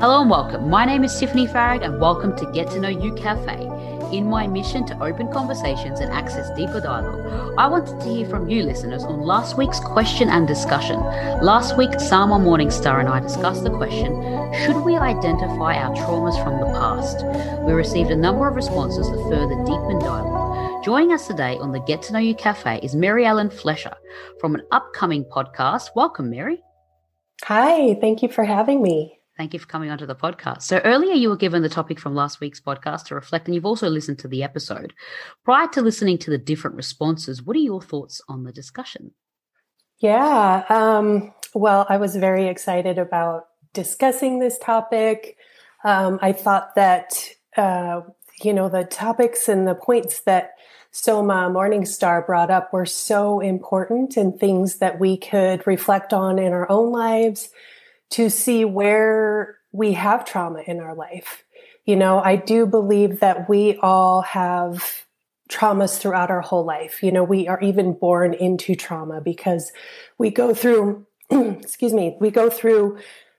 Hello and welcome. My name is Tiffany Farag, and welcome to Get to Know You Cafe. In my mission to open conversations and access deeper dialogue, I wanted to hear from you listeners on last week's question and discussion. Last week, Sama Morningstar and I discussed the question Should we identify our traumas from the past? We received a number of responses that further deepen dialogue. Joining us today on the Get to Know You Cafe is Mary Ellen Flesher from an upcoming podcast. Welcome, Mary. Hi, thank you for having me. Thank you for coming onto the podcast. So earlier you were given the topic from last week's podcast to reflect, and you've also listened to the episode. Prior to listening to the different responses, what are your thoughts on the discussion? Yeah, um, well, I was very excited about discussing this topic. Um, I thought that, uh, you know, the topics and the points that Sama Morningstar brought up were so important and things that we could reflect on in our own lives to see where we have trauma in our life. You know, I do believe that we all have traumas throughout our whole life. You know, we are even born into trauma because we go through, excuse me, we go through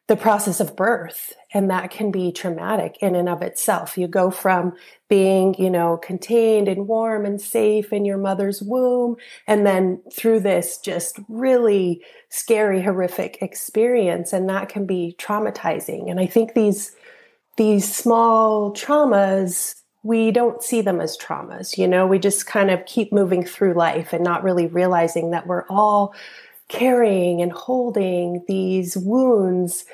the process of birth and that can be traumatic in and of itself. You go from being you know contained and warm and safe in your mother's womb and then through this just really scary horrific experience and that can be traumatizing. And i think these these small traumas we don't see them as traumas you know? We just kind of keep moving through life and not really realizing that we're all carrying and holding these wounds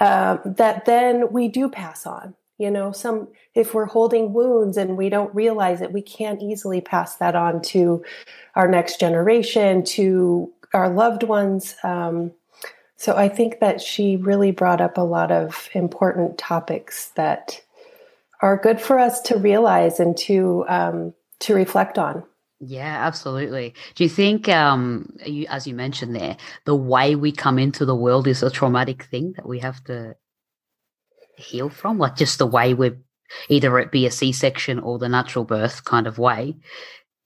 uh, that then we do pass on. You know, some if we're holding wounds and we don't realize it, we can't easily pass that on to our next generation, to our loved ones. Um, so I think that she really brought up a lot of important topics that are good for us to realize and to um, to reflect on. Yeah, absolutely. Do you think, um, you, as you mentioned there, the way we come into the world is a traumatic thing that we have to heal from? Like just the way we're either it be a C section or the natural birth kind of way.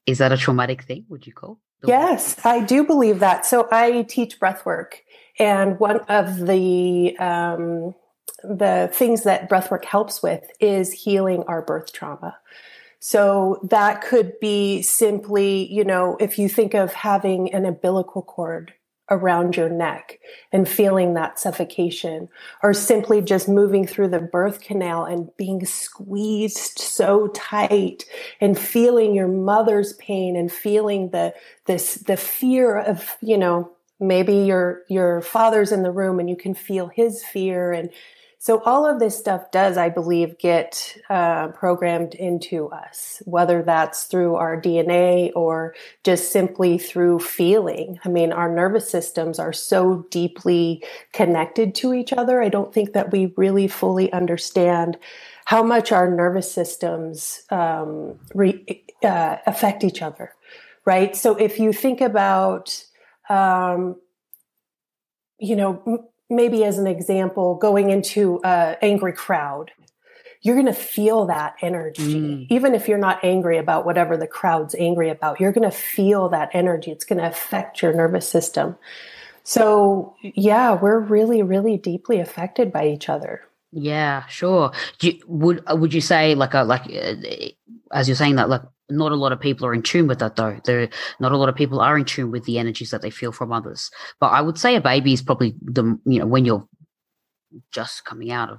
Is that a traumatic thing, would you call? Yes, I do believe that. So I teach breath work, and one of the um, the things that breathwork helps with is healing our birth trauma. So that could be simply, you know, if you think of having an umbilical cord around your neck and feeling that suffocation, or simply just moving through the birth canal and being squeezed so tight and feeling your mother's pain and feeling the this the fear of, you know, maybe your your father's in the room and you can feel his fear and so all of this stuff does, I believe, get uh, programmed into us, whether that's through our DNA or just simply through feeling. I mean, our nervous systems are so deeply connected to each other. I don't think that we really fully understand how much our nervous systems um, re- uh, affect each other, right? So if you think about, um, you know, maybe as an example, going into an angry crowd, you're going to feel that energy. Mm. Even if you're not angry about whatever the crowd's angry about, you're going to feel that energy. It's going to affect your nervous system. So, yeah, we're really, really deeply affected by each other. Yeah, sure. You, would would you say like a like uh, as you're saying that like not a lot of people are in tune with that though. There, not a lot of people are in tune with the energies that they feel from others. But I would say a baby is probably the you know when you're just coming out of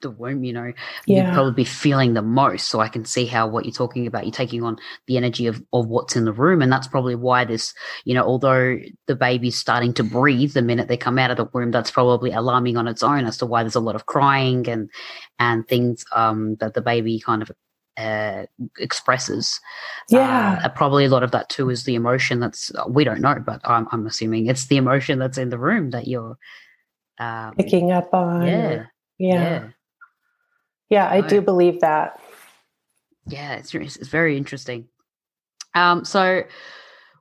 the womb, you know, yeah. you'd probably be feeling the most. So I can see how what you're talking about, you're taking on the energy of, of what's in the room. And that's probably why this, you know, although the baby's starting to breathe the minute they come out of the womb, that's probably alarming on its own as to why there's a lot of crying and and things um that the baby kind of uh, expresses. Yeah, uh, probably a lot of that too is the emotion that's we don't know, but I'm, I'm assuming it's the emotion that's in the room that you're um, picking up on. Yeah, yeah, yeah, yeah. I do believe that. Yeah, it's it's very interesting. Um, so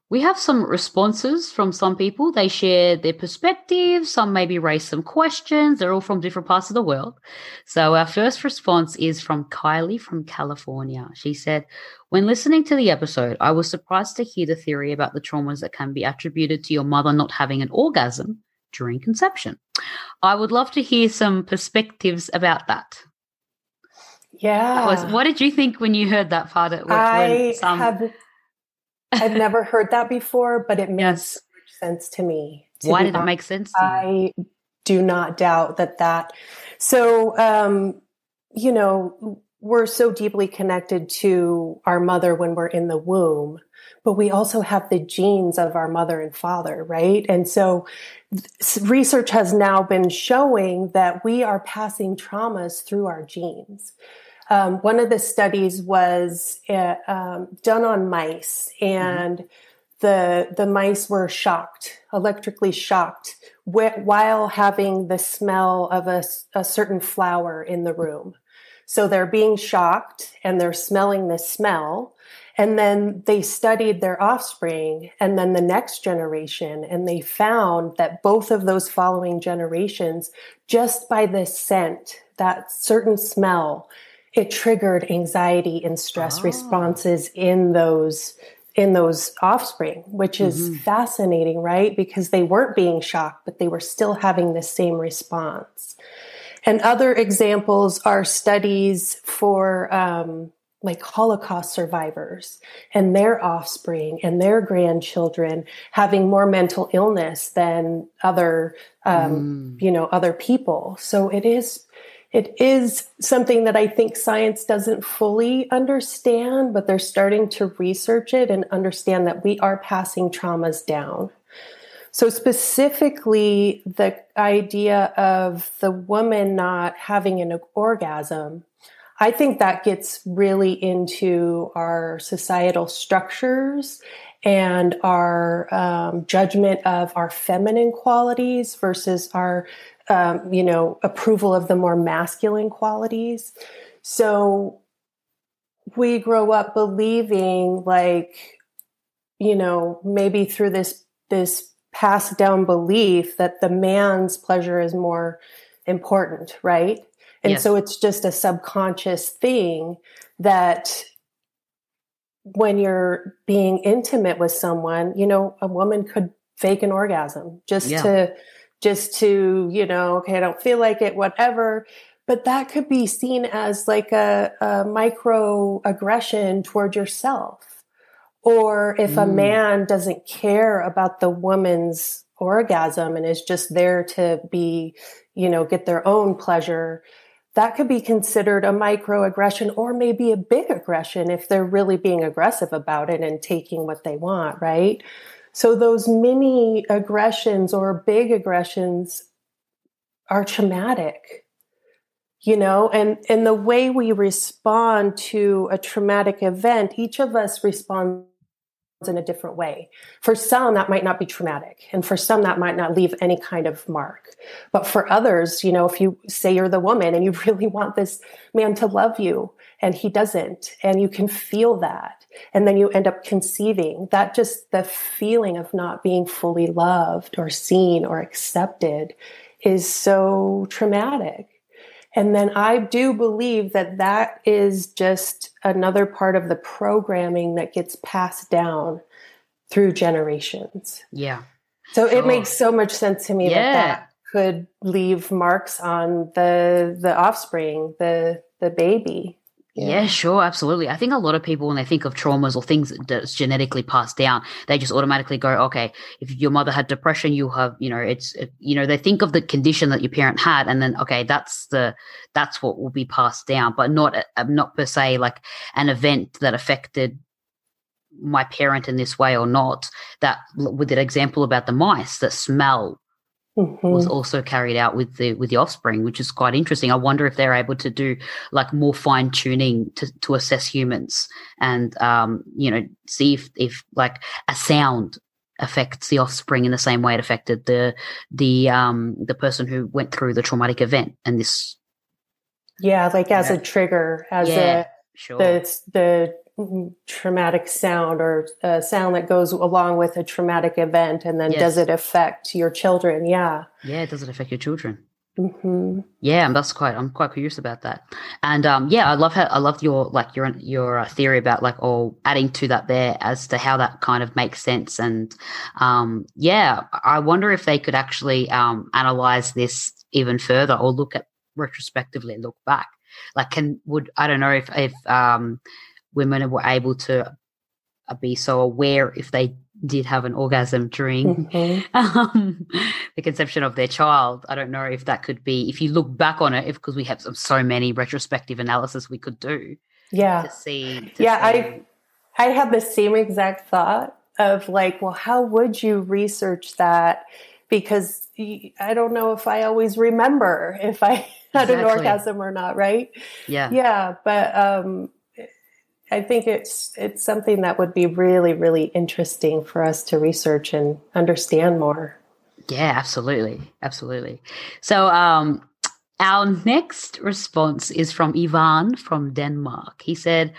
we have some responses from some people. They share their perspectives. Some maybe raise some questions. They're all from different parts of the world. So our first response is from Kylie from California. She said, when listening to the episode, I was surprised to hear the theory about the traumas that can be attributed to your mother not having an orgasm during conception. I would love to hear some perspectives about that. Yeah. Was, what did you think when you heard that part? Of, I some... have I've never heard that before, but it makes yes. sense to me. To Why did honest. it make sense I do not doubt that that. So, um, you know, we're so deeply connected to our mother when we're in the womb, but we also have the genes of our mother and father, right? And so research has now been showing that we are passing traumas through our genes. Um, one of the studies was uh, um, done on mice, and mm-hmm. the the mice were shocked, electrically shocked, wh- while having the smell of a, a certain flower in the room. So they're being shocked, and they're smelling the smell. And then they studied their offspring and then the next generation, and they found that both of those following generations, just by the scent, that certain smell, it triggered anxiety and stress oh. responses in those in those offspring which is mm-hmm. fascinating right because they weren't being shocked but they were still having the same response and other examples are studies for um, like Holocaust survivors and their offspring and their grandchildren having more mental illness than other, um, mm. you know, other people. So it is it is something that I think science doesn't fully understand, but they're starting to research it and understand that we are passing traumas down. So, specifically, the idea of the woman not having an orgasm, I think that gets really into our societal structures and our um, judgment of our feminine qualities versus our um, you know, approval of the more masculine qualities. So we grow up believing like, you know, maybe through this, this passed down belief that the man's pleasure is more important, right? And yes. so it's just a subconscious thing that when you're being intimate with someone, you know, a woman could fake an orgasm just yeah. to just to, you know, okay, I don't feel like it, whatever. But that could be seen as like a, a micro aggression toward yourself. Or if mm. a man doesn't care about the woman's orgasm and is just there to be, you know, get their own pleasure, that could be considered a microaggression or maybe a big aggression if they're really being aggressive about it and taking what they want, right? So those mini aggressions or big aggressions are traumatic. You know, and, and the way we respond to a traumatic event, each of us responds in a different way. For some, that might not be traumatic. And for some, that might not leave any kind of mark. But for others, you know, if you say you're the woman and you really want this man to love you and he doesn't, and you can feel that, and then you end up conceiving that just the feeling of not being fully loved or seen or accepted is so traumatic and then i do believe that that is just another part of the programming that gets passed down through generations yeah so sure. it makes so much sense to me yeah. that that could leave marks on the the offspring the the baby yeah. yeah. sure, absolutely. I think a lot of people, when they think of traumas or things that's genetically passed down, they just automatically go, okay, if your mother had depression, you have, you know, it's, it, you know, they think of the condition that your parent had, and then, okay, that's the, that's what will be passed down, but not, uh, not per se like an event that affected my parent in this way or not. That with that example about the mice that smell mm-hmm. was also carried out with the with the offspring, which is quite interesting. I wonder if they're able to do like more fine tuning to to assess humans and um, you know see if if like a sound affects the offspring in the same way it affected the the um the person who went through the traumatic event and this yeah like as yeah. a trigger as yeah, a sure. the the traumatic sound or a sound that goes along with a traumatic event and then yes. does it affect your children? Yeah. Yeah does it affect your children. Mm-hmm. yeah that's quite i'm quite curious about that. And um yeah i love how i love your like your your uh, theory about like all adding to that there as to how that kind of makes sense. And um yeah i wonder if they could actually um analyze this even further or look at retrospectively look back. Like can would i don't know if if um women were able to uh, be so aware if they did have an orgasm during mm-hmm. um, the conception of their child. I don't know if that could be, if you look back on it, if because we have so many retrospective analysis we could do. Yeah. To see. To yeah, see. I I had the same exact thought of like, well, how would you research that? Because I don't know if I always remember if I had exactly. an orgasm or not, right? Yeah. Yeah, but um I think it's it's something that would be really really interesting for us to research and understand more. Yeah, absolutely. Absolutely. So um our next response is from Ivan from Denmark. He said,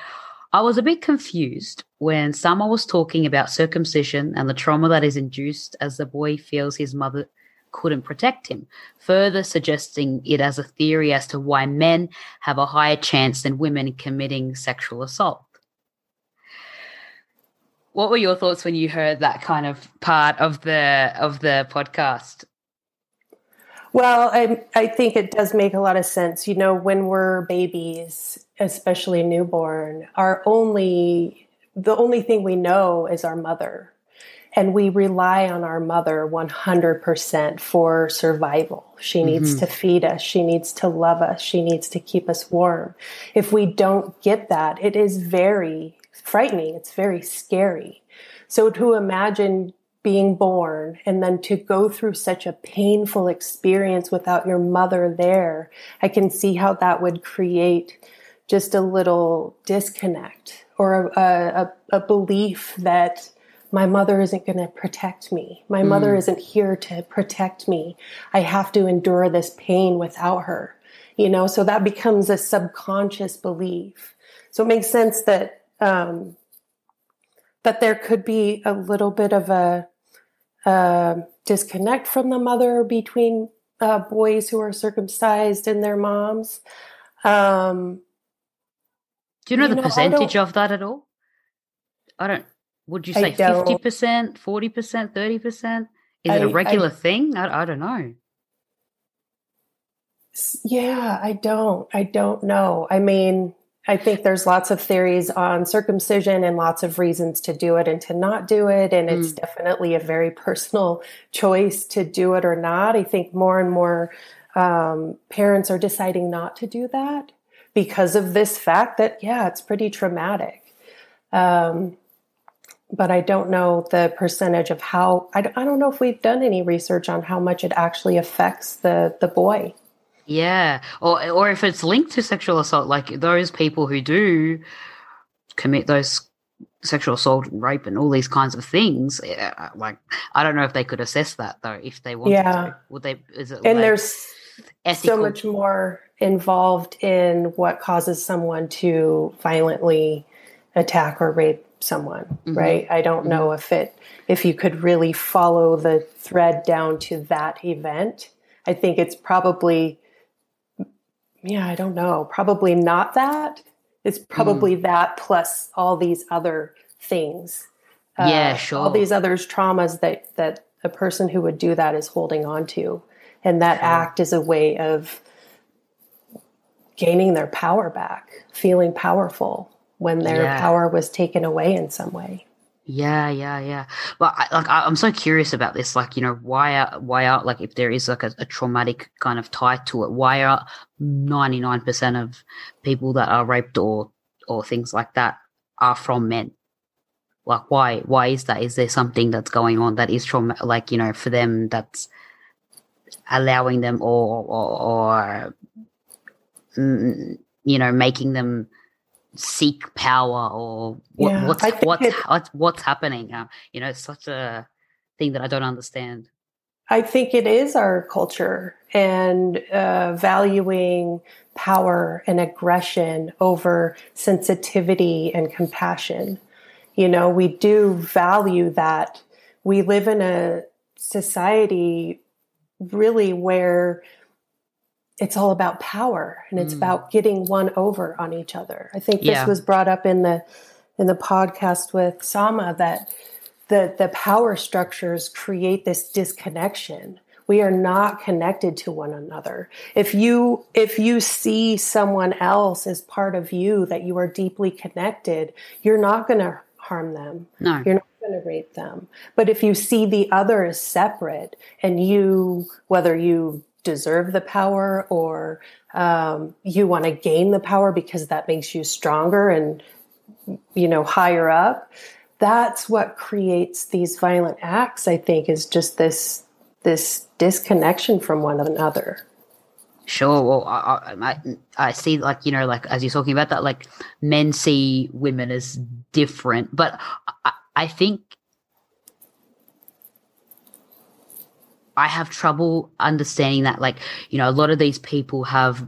I was a bit confused when Sama was talking about circumcision and the trauma that is induced as the boy feels his mother couldn't protect him, further suggesting it as a theory as to why men have a higher chance than women committing sexual assault. What were your thoughts when you heard that kind of part of the of the podcast? Well, I, I think it does make a lot of sense. You know, when we're babies, especially newborn, our only the only thing we know is our mother and we rely on our mother 100% for survival. She needs mm-hmm. to feed us. She needs to love us. She needs to keep us warm. If we don't get that, it is very frightening. It's very scary. So to imagine being born and then to go through such a painful experience without your mother there, I can see how that would create just a little disconnect or a, a, a belief that my mother isn't going to protect me. My mm. mother isn't here to protect me. I have to endure this pain without her. You know, so that becomes a subconscious belief. So it makes sense that um, that there could be a little bit of a, a disconnect from the mother between uh, boys who are circumcised and their moms. Um, Do you know you the know, percentage of that at all? I don't would you say fifty percent, forty percent, thirty percent? Is I, it a regular I, thing? I, I don't know. Yeah, I don't. I don't know. I mean, I think there's lots of theories on circumcision and lots of reasons to do it and to not do it. And it's mm. definitely a very personal choice to do it or not. I think more and more um, parents are deciding not to do that because of this fact that, yeah, it's pretty traumatic. Um, but I don't know the percentage of how. I, I don't know if we've done any research on how much it actually affects the the boy. Yeah, or or if it's linked to sexual assault, like those people who do commit those sexual assault and rape and all these kinds of things. Eh, uh, like I don't know if they could assess that though. If they wanted yeah. to, would they? Is it and like there's ethical? so much more involved in what causes someone to violently attack or rape someone, mm-hmm. right? I don't mm-hmm. know if it if you could really follow the thread down to that event. I think it's probably yeah, I don't know. Probably not that. It's probably mm. that plus all these other things. Yeah, uh, sure. All these other traumas that that a person who would do that is holding on to. And that sure. act is a way of gaining their power back, feeling powerful when their yeah. power was taken away in some way. Yeah, yeah, yeah. But I, like, I, am so curious about this. Like, you know, why are why are like if there is like a, a traumatic kind of tie to it, why are 99 percent of people that are raped or or things like that are from men? Like, why why is that? Is there something that's going on that is trauma? Like, you know, for them, that's allowing them or or, or mm, you know making them seek power or what, Yeah, what's what's, it- what's what's happening uh, you know it's such a thing that i don't understand I think it is our culture and uh, valuing power and aggression over sensitivity and compassion. You know, we do value that. We live in a society really where it's all about power and it's Mm. about getting one over on each other. I think this Yeah. was brought up in the in the podcast with Sama that the the power structures create this disconnection we are not connected to one another if you if you see someone else as part of you that you are deeply connected you're not going to harm them no you're not going to rape them but if you see the other as separate and you whether you deserve the power or um, you want to gain the power because that makes you stronger and you know higher up that's what creates these violent acts i think is just this this disconnection from one another Sure. Well, I, I, I- see, like you know, like as you're talking about that, like men see women as different, but I, I think I have trouble understanding that. Like, you know, a lot of these people have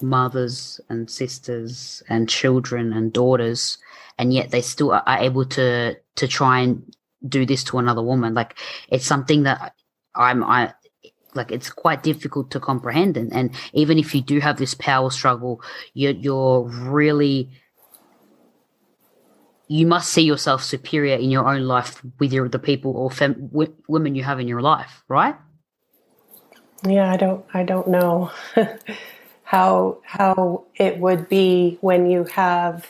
mothers and sisters and children and daughters, and yet they still are, able to to try and do this to another woman. Like, it's something that I'm I like it's quite difficult to comprehend and, and even if you do have this power struggle you're, you're really you must see yourself superior in your own life with your the people or fem, w- women you have in your life right? Yeah i don't i don't know how how it would be when you have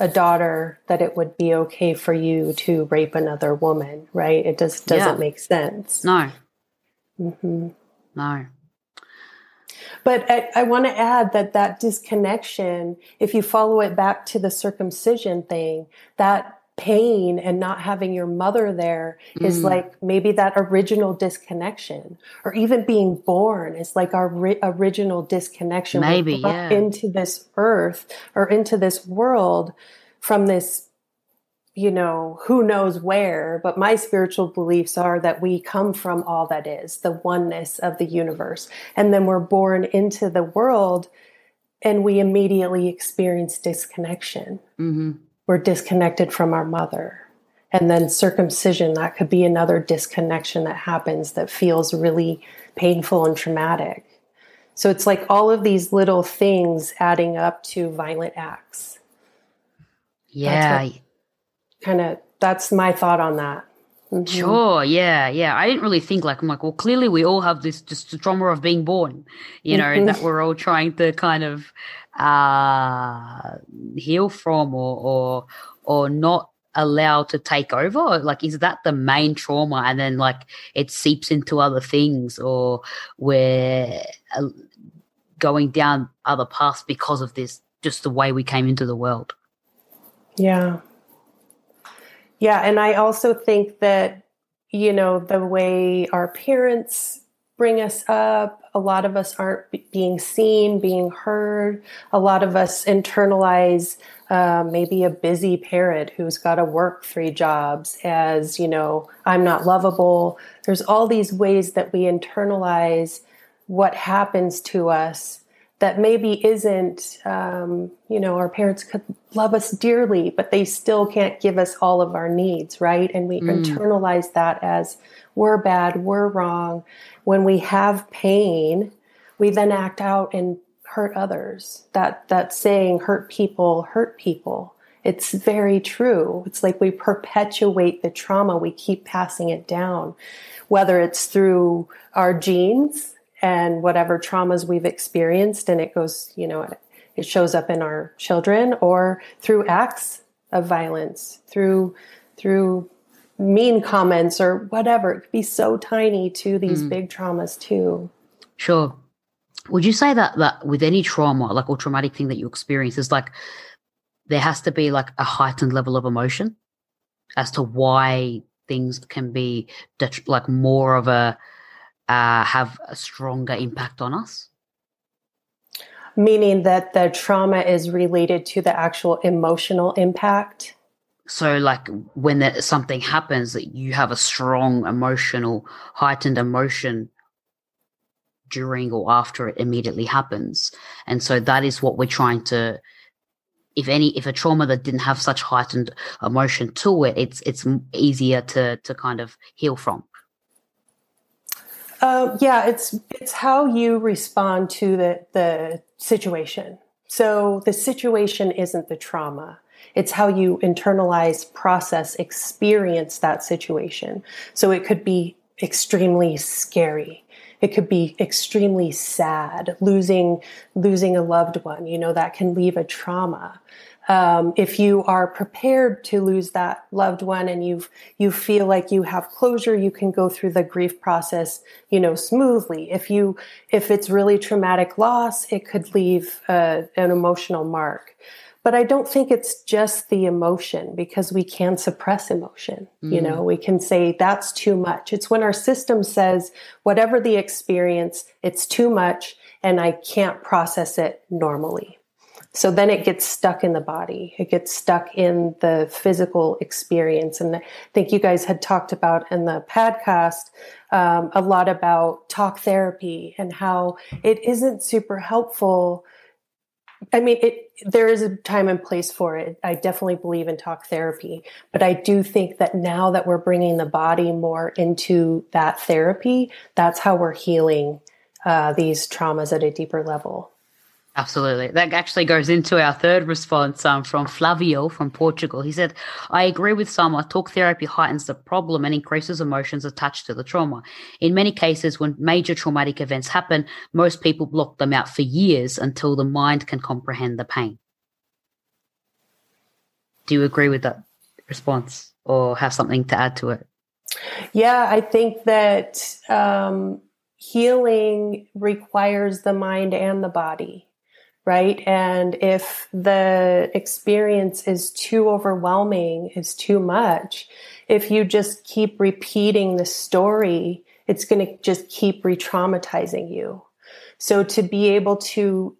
a daughter that it would be okay for you to rape another woman right? It just doesn't Yeah. make sense. No. Hmm no But I, I want to add that that disconnection, if you follow it back to the circumcision thing, that pain and not having your mother there is Mm. like maybe that original disconnection, or even being born is like our ri- original disconnection. Maybe, yeah. Into this earth or into this world from this you know, who knows where, but my spiritual beliefs are that we come from all that is, the oneness of the universe. And then we're born into the world and we immediately experience disconnection. hmm We're disconnected from our mother. And then circumcision, that could be another disconnection that happens that feels really painful and traumatic. So it's like all of these little things adding up to violent acts. yeah Kind of, that's my thought on that. Mhm. Sure, yeah, yeah. I didn't really think like I'm like, well, clearly we all have this just trauma of being born, you know, Mhm. that we're all trying to kind of uh heal from or or or not allow to take over. Like, is that the main trauma, and then like it seeps into other things, or we're uh, going down other paths because of this, just the way we came into the world. Yeah. Yeah. And I also think that, you know, the way our parents bring us up, a lot of us aren't be- being seen, being heard. A lot of us internalize uh, maybe a busy parent who's got to work three jobs as, you know, I'm not lovable. There's all these ways that we internalize what happens to us that maybe isn't, um, you know, our parents could love us dearly, but they still can't give us all of our needs, right? And we Mm. internalize that as we're bad, we're wrong. When we have pain, we then act out and hurt others. That that saying, "Hurt people, hurt people." It's very true. It's like we perpetuate the trauma. We keep passing it down, whether it's through our genes and whatever traumas we've experienced, and it goes, you know, it shows up in our children, or through acts of violence, through through mean comments or whatever. It could be so tiny to these Mm. big traumas too. Sure. Would you say that that with any trauma, like or traumatic thing that you experience, is like there has to be like a heightened level of emotion as to why things can be det- like more of a uh, have a stronger impact on us? Meaning that the trauma is related to the actual emotional impact? So, like when there, something happens, that you have a strong emotional, heightened emotion during or after it immediately happens. And so that is what we're trying to if any if a trauma that didn't have such heightened emotion to it it's it's easier to to kind of heal from uh, yeah it's it's how you respond to the the situation. So the situation isn't the trauma. It's how you internalize process experience that situation. So it could be extremely scary. It could be extremely sad. Losing losing a loved one you know that can leave a trauma um, if you are prepared to lose that loved one and you you feel like you have closure you can go through the grief process you know smoothly if you if it's really traumatic loss it could leave uh, an emotional mark but I don't think it's just the emotion because we can suppress emotion. Mm. You know, we can say that's too much. It's when our system says, whatever the experience, it's too much and I can't process it normally. So then it gets stuck in the body. It gets stuck in the physical experience. And I think you guys had talked about in the podcast um, a lot about talk therapy and how it isn't super helpful I mean, it, there is a time and place for it. I definitely believe in talk therapy, but I do think that now that we're bringing the body more into that therapy, that's how we're healing uh, these traumas at a deeper level. Absolutely. That actually goes into our third response um, from Flavio from Portugal. He said, I agree with Sama. Talk therapy heightens the problem and increases emotions attached to the trauma. In many cases, when major traumatic events happen, most people block them out for years until the mind can comprehend the pain. Do you agree with that response or have something to add to it? Yeah, I think that um, healing requires the mind and the body right? And if the experience is too overwhelming, is too much, if you just keep repeating the story, it's going to just keep re traumatizing you. So to be able to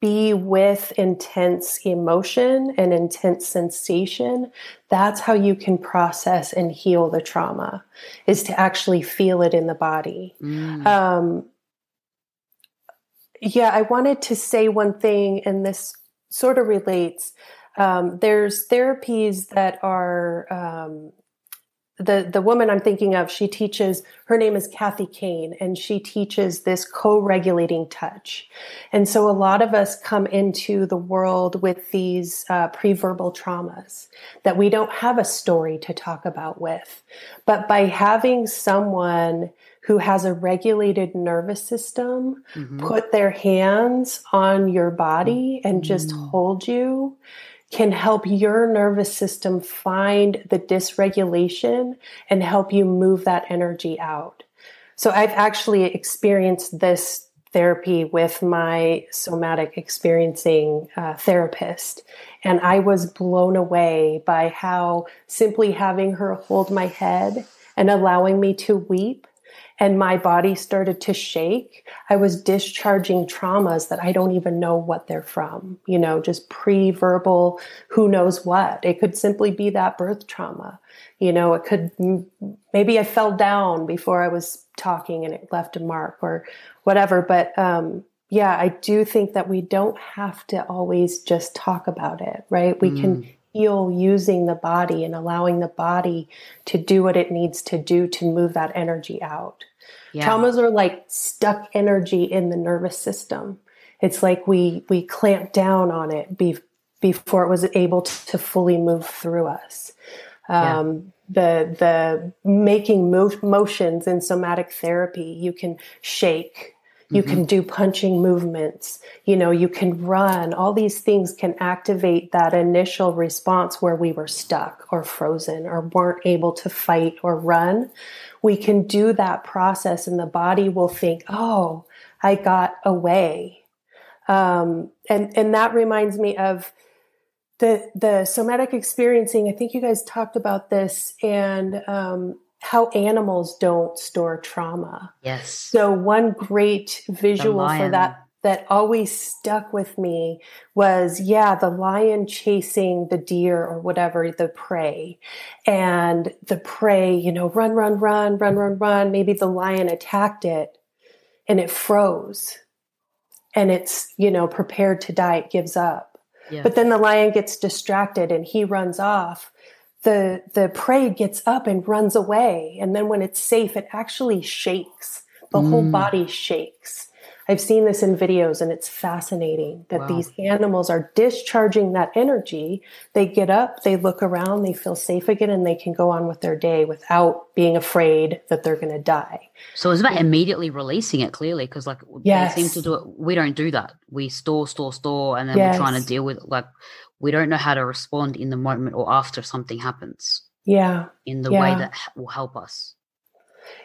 be with intense emotion and intense sensation, that's how you can process and heal the trauma, is to actually feel it in the body. Mm. Um, yeah, I wanted to say one thing, and this sort of relates. Um, there's therapies that are um, the the woman I'm thinking of. She teaches. Her name is Kathy Kain, and she teaches this co-regulating touch. And so a lot of us come into the world with these uh, pre-verbal traumas that we don't have a story to talk about with, but by having someone who has a regulated nervous system mm-hmm. put their hands on your body and just mm-hmm. hold you can help your nervous system find the dysregulation and help you move that energy out. So I've actually experienced this therapy with my somatic experiencing uh, therapist. And I was blown away by how simply having her hold my head and allowing me to weep and my body started to shake, I was discharging traumas that I don't even know what they're from, you know, just pre verbal, who knows what. It could simply be that birth trauma. You know, it could, maybe I fell down before I was talking and it left a mark or whatever. But, um, yeah, I do think that we don't have to always just talk about it, right? We mm. can heal using the body and allowing the body to do what it needs to do to move that energy out. Yeah. Traumas are like stuck energy in the nervous system. It's like we we clamp down on it be, before it was able to fully move through us. Um, yeah. The the making mo- motions in somatic therapy, you can shake, you mm-hmm. can do punching movements, you know, you can run. All these things can activate that initial response where we were stuck or frozen or weren't able to fight or run we can do that process and the body will think, oh, I got away. Um, and, and that reminds me of the, the somatic experiencing. I think you guys talked about this and, um, how animals don't store trauma. Yes. So one great visual for that that always stuck with me was yeah, the lion chasing the deer or whatever, the prey. And the prey, you know, run, run, run, run, run, run. Maybe the lion attacked it and it froze and it's, you know, prepared to die. It gives up. Yeah. But then the lion gets distracted and he runs off. The, the prey gets up and runs away. And then when it's safe, it actually shakes. The mm. whole body shakes I've seen this in videos and it's fascinating that wow. these animals are discharging that energy. They get up, they look around, they feel safe again, and they can go on with their day without being afraid that they're going to die. So it's about immediately releasing it clearly because, like, yes. they seem to do it. We don't do that. We store, store, store, and then yes. we're trying to deal with it. Like, we don't know how to respond in the moment or after something happens. Yeah. In the yeah. way that will help us.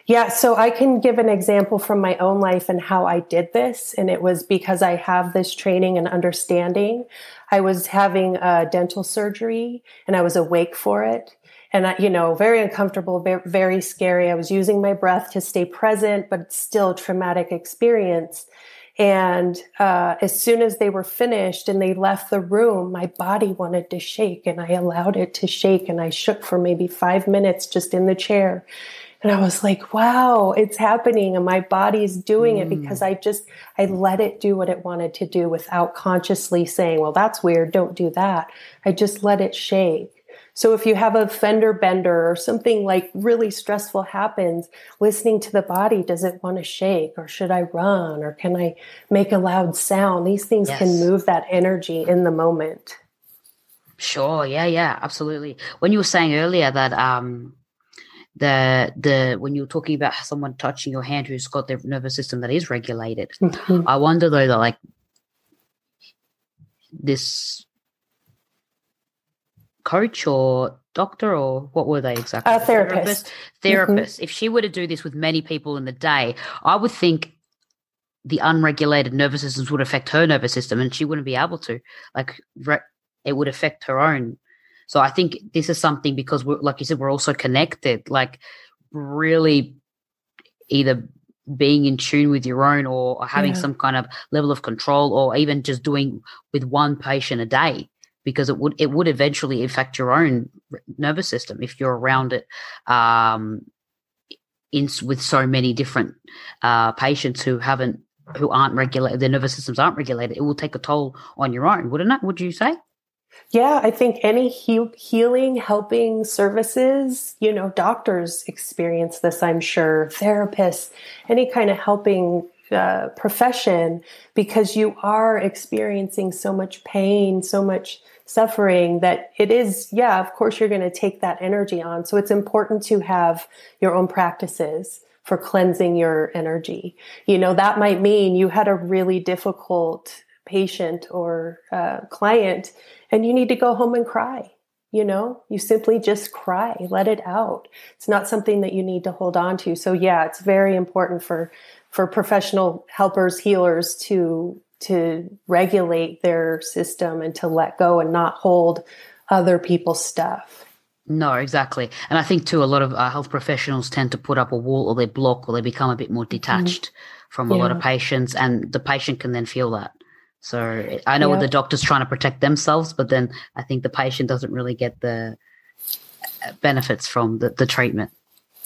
Yeah, so I can give an example from my own life and how I did this. And it was because I have this training and understanding. I was having a dental surgery and I was awake for it. And, I, you know, very uncomfortable, very, scary. I was using my breath to stay present, but still traumatic experience. And uh, as soon as they were finished and they left the room, my body wanted to shake and I allowed it to shake. And I shook for maybe five minutes just in the chair. And I was like, wow, it's happening and my body's doing mm. it because I just, I let it do what it wanted to do without consciously saying, well, that's weird. Don't do that. I just let it shake. So if you have a fender bender or something like really stressful happens, listening to the body, does it want to shake or should I run or can I make a loud sound? These things yes. can move that energy in the moment. Sure. Yeah. Yeah. Absolutely. When you were saying earlier that, um, the the when you're talking about someone touching your hand who's got their nervous system that is regulated mm-hmm. i wonder though that like this coach or doctor or what were they exactly? A therapist. Therapist, mm-hmm. if she were to do this with many people in the day i would think the unregulated nervous systems would affect her nervous system and she wouldn't be able to. Like re- it would affect her own so I think this is something because we're like you said, we're also connected, like really either being in tune with your own or, having yeah. some kind of level of control or even just doing with one patient a day because it would it would eventually affect your own nervous system if you're around it um in with so many different uh patients who haven't who aren't regulated their nervous systems aren't regulated it will take a toll on your own wouldn't it would you say yeah, I think any he- healing, helping services, you know, doctors experience this, I'm sure, therapists, any kind of helping uh, profession, because you are experiencing so much pain, so much suffering that it is, yeah, of course, you're going to take that energy on. So it's important to have your own practices for cleansing your energy. You know, that might mean you had a really difficult patient or uh, client and you need to go home and cry. You know, you simply just cry, let it out. It's not something that you need to hold on to. So yeah, it's very important for for professional helpers, healers to to regulate their system and to let go and not hold other people's stuff. No, exactly. And I think too, a lot of uh, health professionals tend to put up a wall or they block or they become a bit more mm-hmm. detached mm-hmm. from a yeah. lot of patients, and the patient can then feel that. So I know yep. the doctor's trying to protect themselves, but then I think the patient doesn't really get the uh, benefits from the, the treatment.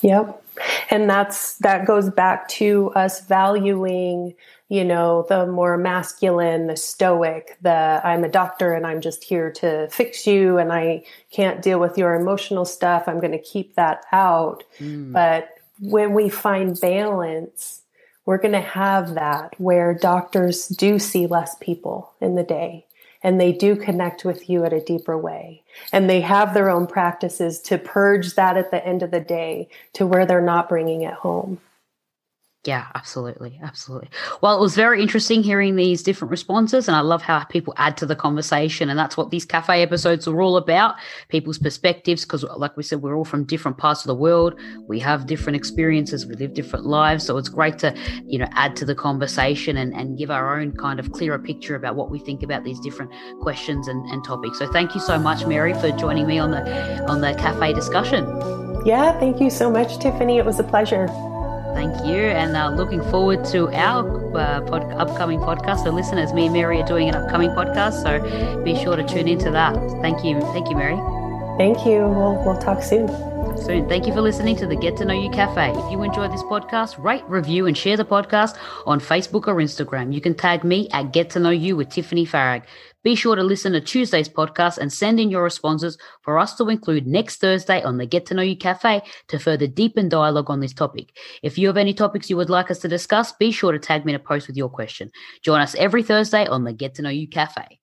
Yep. And that's that goes back to us valuing, you know, the more masculine, the stoic, the I'm a doctor and I'm just here to fix you and I can't deal with your emotional stuff. I'm going to keep that out. Mm. But when we find balance, we're going to have that where doctors do see less people in the day and they do connect with you at a deeper way. And they have their own practices to purge that at the end of the day to where they're not bringing it home. Yeah, absolutely. Absolutely. Well, it was very interesting hearing these different responses, and I love how people add to the conversation. And that's what these cafe episodes are all about people's perspectives. Because, like we said, we're all from different parts of the world. We have different experiences, we live different lives. So it's great to, you know, add to the conversation and, and give our own kind of clearer picture about what we think about these different questions and, and topics. So thank you so much, Mary, for joining me on the on the cafe discussion. Yeah, thank you so much, Tiffany. It was a pleasure. Thank you, and uh, looking forward to our uh, pod- upcoming podcast. So, listeners, me and Mary are doing an upcoming podcast, so be sure to tune into that. Thank you, thank you, Mary. Thank you. We'll we'll talk soon. Soon. Thank you for listening to the Get to Know You Cafe. If you enjoyed this podcast, rate, review, and share the podcast on Facebook or Instagram. You can tag me at Get to Know You with Tiffany Farag. Be sure to listen to Tuesday's podcast and send in your responses for us to include next Thursday on the Get to Know You Cafe to further deepen dialogue on this topic. If you have any topics you would like us to discuss, be sure to tag me in a post with your question. Join us every Thursday on the Get to Know You Cafe.